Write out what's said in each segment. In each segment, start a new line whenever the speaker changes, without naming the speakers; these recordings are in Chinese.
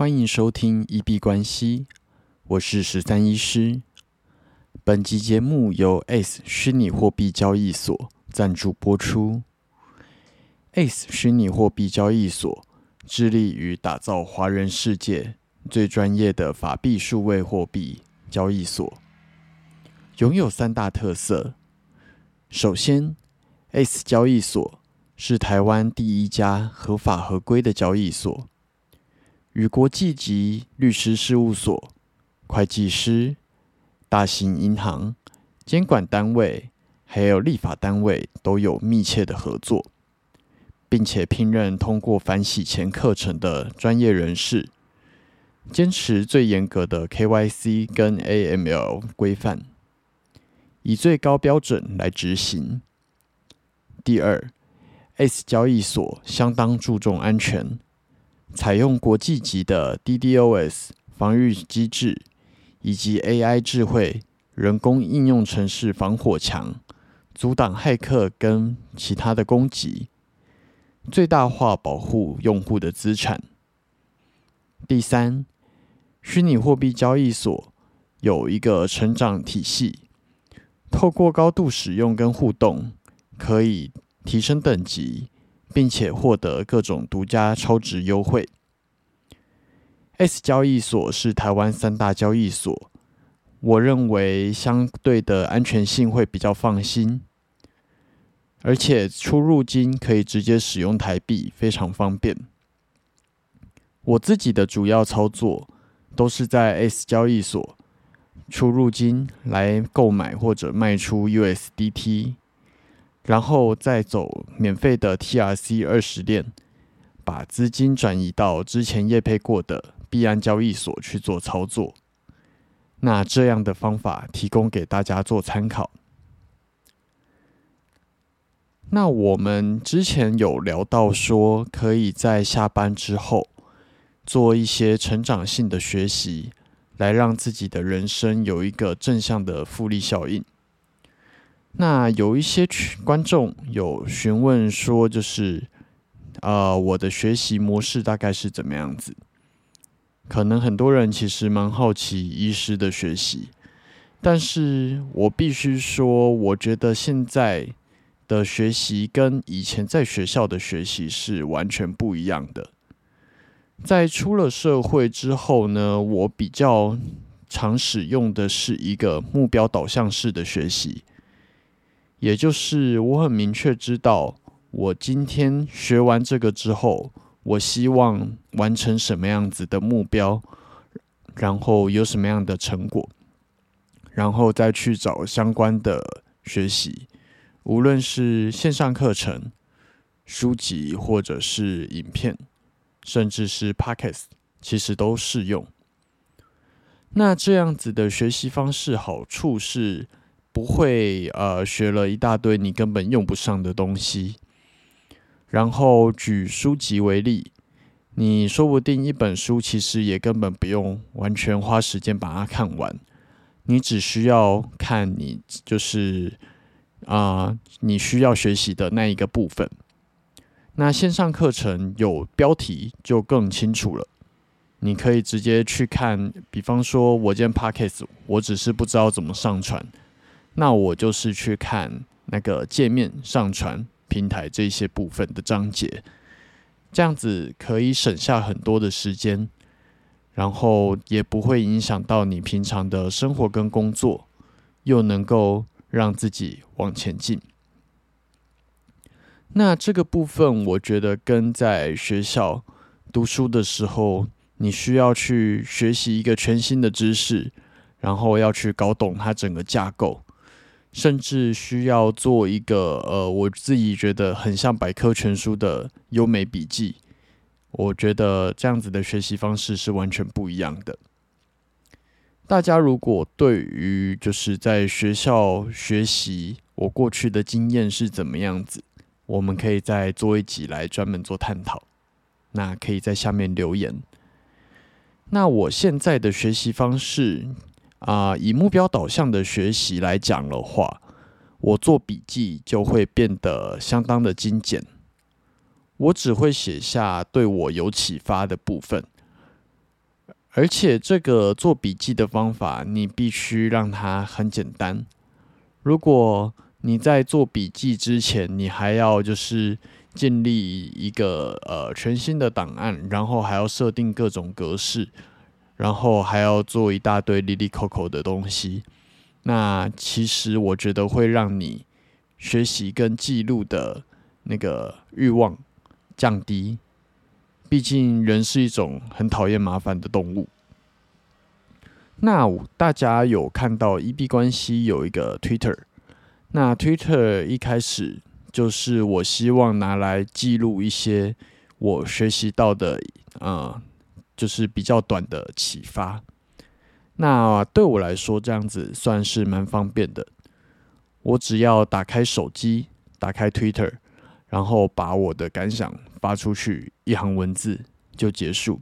欢迎收听一币关系，我是十三医师。本集节目由 ACE 虚拟货币交易所赞助播出。ACE 虚拟货币交易所致力于打造华人世界最专业的法币数位货币交易所，拥有三大特色。首先，ACE 交易所是台湾第一家合法合规的交易所。与国际级律师事务所、会计师、大型银行、监管单位还有立法单位都有密切的合作，并且聘任通过反洗钱课程的专业人士，坚持最严格的 KYC 跟 AML 规范，以最高标准来执行。第二，S 交易所相当注重安全。采用国际级的 DDoS 防御机制，以及 AI 智慧人工应用程式防火墙，阻挡骇客跟其他的攻击，最大化保护用户的资产。第三，虚拟货币交易所有一个成长体系，透过高度使用跟互动，可以提升等级。并且获得各种独家超值优惠。S 交易所是台湾三大交易所，我认为相对的安全性会比较放心，而且出入金可以直接使用台币，非常方便。我自己的主要操作都是在 S 交易所出入金来购买或者卖出 USDT。然后再走免费的 TRC 二十链，把资金转移到之前业配过的币安交易所去做操作。那这样的方法提供给大家做参考。那我们之前有聊到说，可以在下班之后做一些成长性的学习，来让自己的人生有一个正向的复利效应。那有一些观众有询问说，就是，呃，我的学习模式大概是怎么样子？可能很多人其实蛮好奇医师的学习，但是我必须说，我觉得现在的学习跟以前在学校的学习是完全不一样的。在出了社会之后呢，我比较常使用的是一个目标导向式的学习。也就是我很明确知道，我今天学完这个之后，我希望完成什么样子的目标，然后有什么样的成果，然后再去找相关的学习，无论是线上课程、书籍，或者是影片，甚至是 Podcast，其实都适用。那这样子的学习方式好处是。不会，呃，学了一大堆你根本用不上的东西。然后举书籍为例，你说不定一本书其实也根本不用完全花时间把它看完，你只需要看你就是啊，你需要学习的那一个部分。那线上课程有标题就更清楚了，你可以直接去看。比方说，我今天 podcast，我只是不知道怎么上传。那我就是去看那个界面上传平台这些部分的章节，这样子可以省下很多的时间，然后也不会影响到你平常的生活跟工作，又能够让自己往前进。那这个部分，我觉得跟在学校读书的时候，你需要去学习一个全新的知识，然后要去搞懂它整个架构。甚至需要做一个呃，我自己觉得很像百科全书的优美笔记。我觉得这样子的学习方式是完全不一样的。大家如果对于就是在学校学习，我过去的经验是怎么样子，我们可以再做一集来专门做探讨。那可以在下面留言。那我现在的学习方式。啊，以目标导向的学习来讲的话，我做笔记就会变得相当的精简。我只会写下对我有启发的部分，而且这个做笔记的方法，你必须让它很简单。如果你在做笔记之前，你还要就是建立一个呃全新的档案，然后还要设定各种格式，然后还要做一大堆里里口口的东西，那其实我觉得会让你学习跟记录的那个欲望降低。毕竟人是一种很讨厌麻烦的动物。那大家有看到 EB 关系有一个 Twitter，那 Twitter 一开始就是我希望拿来记录一些我学习到的，呃，就是比较短的启发。那对我来说，这样子算是蛮方便的。我只要打开手机，打开 Twitter。然后把我的感想发出去，一行文字就结束。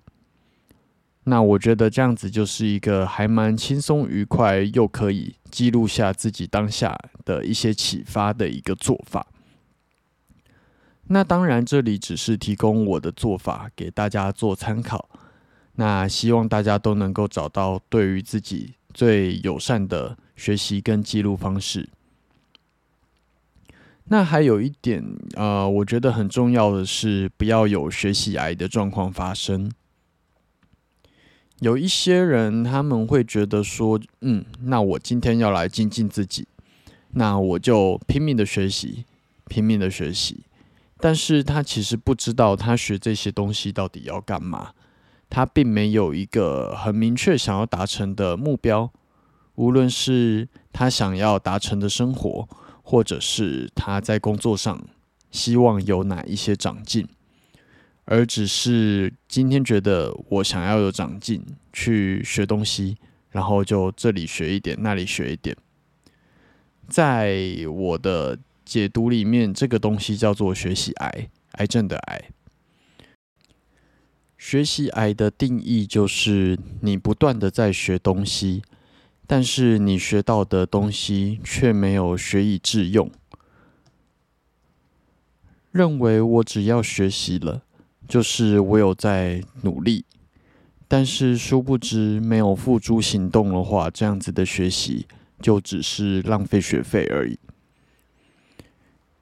那我觉得这样子就是一个还蛮轻松愉快，又可以记录下自己当下的一些启发的一个做法。那当然，这里只是提供我的做法给大家做参考。那希望大家都能够找到对于自己最友善的学习跟记录方式。那还有一点，呃，我觉得很重要的是，不要有学习癌的状况发生。有一些人他们会觉得说，嗯，那我今天要来精进自己，那我就拼命的学习，拼命的学习。但是他其实不知道他学这些东西到底要干嘛，他并没有一个很明确想要达成的目标，无论是他想要达成的生活。或者是他在工作上希望有哪一些长进，而只是今天觉得我想要有长进，去学东西，然后就这里学一点，那里学一点。在我的解读里面，这个东西叫做学习癌，癌症的癌。学习癌的定义就是你不断的在学东西。但是你学到的东西却没有学以致用，认为我只要学习了，就是我有在努力。但是殊不知，没有付诸行动的话，这样子的学习就只是浪费学费而已。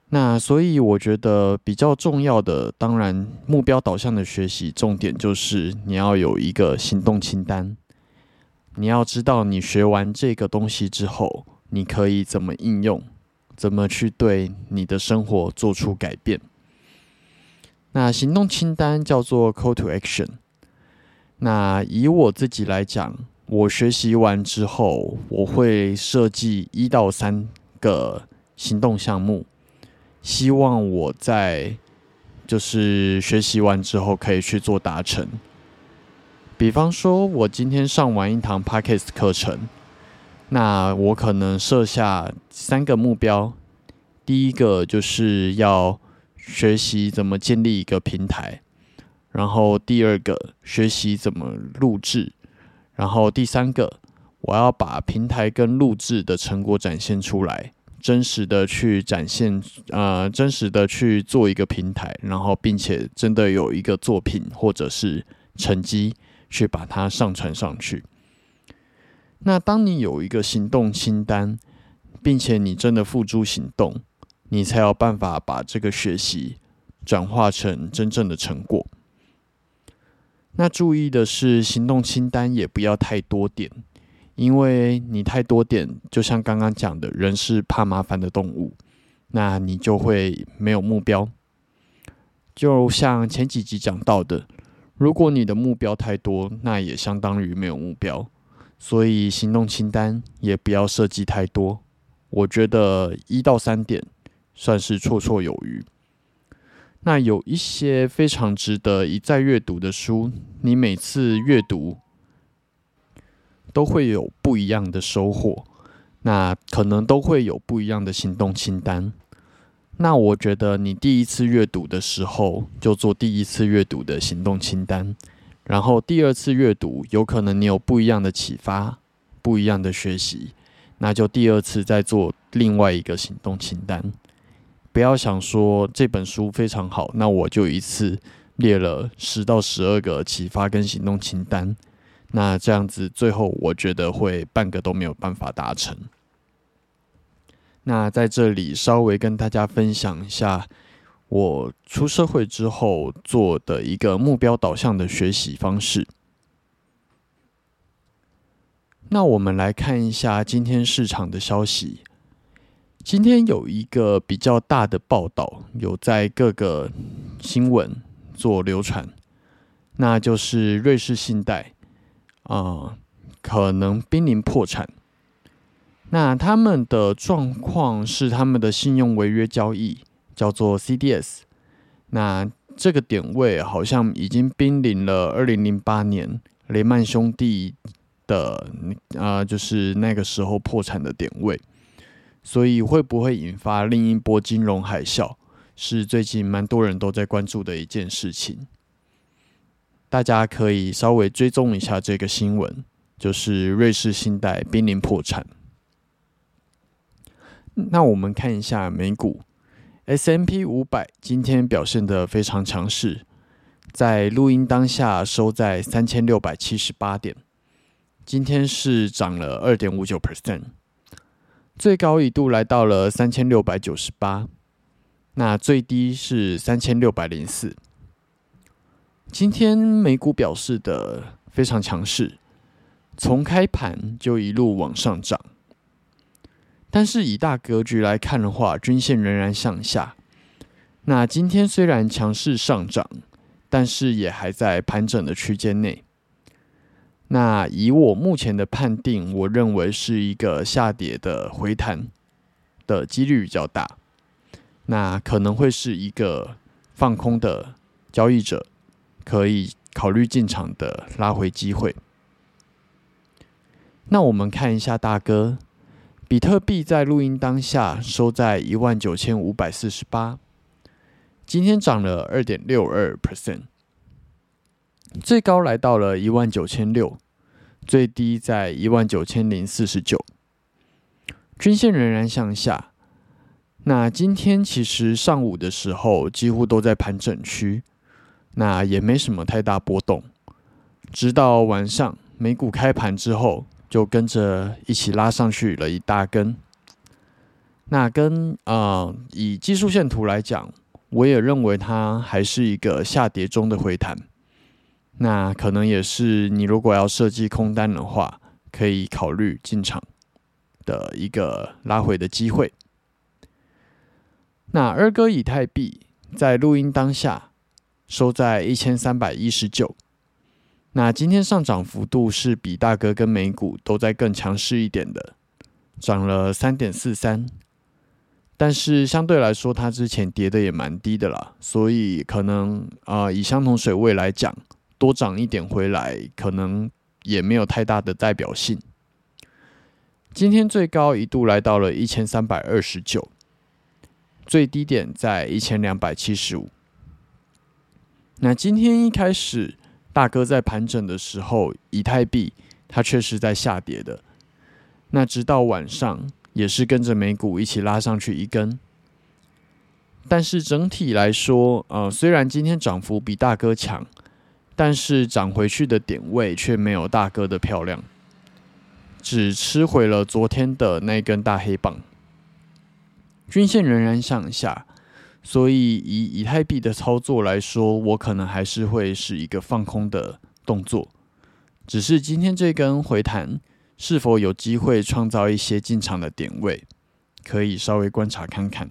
那所以我觉得比较重要的，当然目标导向的学习重点就是你要有一个行动清单。你要知道，你学完这个东西之后，你可以怎么应用，怎么去对你的生活做出改变。那行动清单叫做 Call to Action。那以我自己来讲，我学习完之后，我会设计一到三个行动项目，希望我在就是学习完之后可以去做达成。比方说，我今天上完一堂 Podcast 课程，那我可能设下三个目标。第一个就是要学习怎么建立一个平台，然后第二个学习怎么录制，然后第三个我要把平台跟录制的成果展现出来，真实的去展现，呃，真实的去做一个平台，然后并且真的有一个作品或者是成绩。去把它上传上去。那当你有一个行动清单，并且你真的付诸行动，你才有办法把这个学习转化成真正的成果。那注意的是，行动清单也不要太多点，因为你太多点，就像刚刚讲的，人是怕麻烦的动物，那你就会没有目标。就像前几集讲到的。如果你的目标太多，那也相当于没有目标，所以行动清单也不要设计太多。我觉得一到三点算是绰绰有余。那有一些非常值得一再阅读的书，你每次阅读都会有不一样的收获，那可能都会有不一样的行动清单。那我觉得你第一次阅读的时候就做第一次阅读的行动清单，然后第二次阅读有可能你有不一样的启发、不一样的学习，那就第二次再做另外一个行动清单。不要想说这本书非常好，那我就一次列了十到十二个启发跟行动清单，那这样子最后我觉得会半个都没有办法达成。那在这里稍微跟大家分享一下，我出社会之后做的一个目标导向的学习方式。那我们来看一下今天市场的消息。今天有一个比较大的报道，有在各个新闻做流传，那就是瑞士信贷啊可能濒临破产。那他们的状况是他们的信用违约交易叫做 CDS，那这个点位好像已经濒临了二零零八年雷曼兄弟的啊，就是那个时候破产的点位，所以会不会引发另一波金融海啸，是最近蛮多人都在关注的一件事情。大家可以稍微追踪一下这个新闻，就是瑞士信贷濒临破产。那我们看一下美股，S M P 五百今天表现的非常强势，在录音当下收在三千六百七十八点，今天是涨了二点五九 percent，最高一度来到了三千六百九十八，那最低是三千六百零四。今天美股表示的非常强势，从开盘就一路往上涨。但是以大格局来看的话，均线仍然向下。那今天虽然强势上涨，但是也还在盘整的区间内。那以我目前的判定，我认为是一个下跌的回弹的几率比较大。那可能会是一个放空的交易者可以考虑进场的拉回机会。那我们看一下大哥。比特币在录音当下收在一万九千五百四十八，今天涨了二点六二 percent，最高来到了一万九千六，最低在一万九千零四十九，均线仍然向下。那今天其实上午的时候几乎都在盘整区，那也没什么太大波动，直到晚上美股开盘之后。就跟着一起拉上去了一大根。那跟啊，以技术线图来讲，我也认为它还是一个下跌中的回弹。那可能也是你如果要设计空单的话，可以考虑进场的一个拉回的机会。那二哥以太币在录音当下收在一千三百一十九。那今天上涨幅度是比大哥跟美股都在更强势一点的，涨了三点四三，但是相对来说，它之前跌的也蛮低的啦，所以可能啊，以相同水位来讲，多涨一点回来，可能也没有太大的代表性。今天最高一度来到了一千三百二十九，最低点在一千两百七十五。那今天一开始。大哥在盘整的时候，以太币它确实在下跌的。那直到晚上也是跟着美股一起拉上去一根。但是整体来说，呃，虽然今天涨幅比大哥强，但是涨回去的点位却没有大哥的漂亮，只吃回了昨天的那根大黑棒。均线仍然向下。所以，以以太币的操作来说，我可能还是会是一个放空的动作。只是今天这根回弹是否有机会创造一些进场的点位，可以稍微观察看看。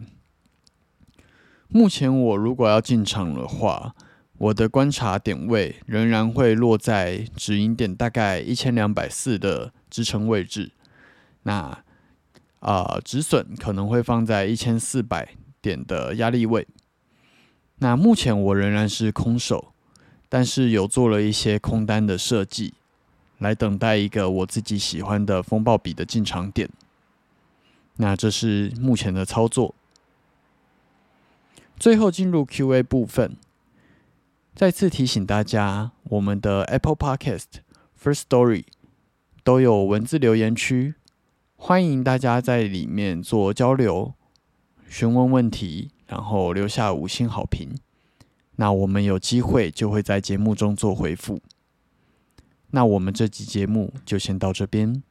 目前我如果要进场的话，我的观察点位仍然会落在止盈点大概一千两百四的支撑位置。那啊，止损可能会放在一千四百。点的压力位，那目前我仍然是空手，但是有做了一些空单的设计，来等待一个我自己喜欢的风暴笔的进场点。那这是目前的操作。最后进入 Q&A 部分，再次提醒大家，我们的 Apple Podcast、First Story 都有文字留言区，欢迎大家在里面做交流。询问问题，然后留下五星好评，那我们有机会就会在节目中做回复。那我们这期节目就先到这边。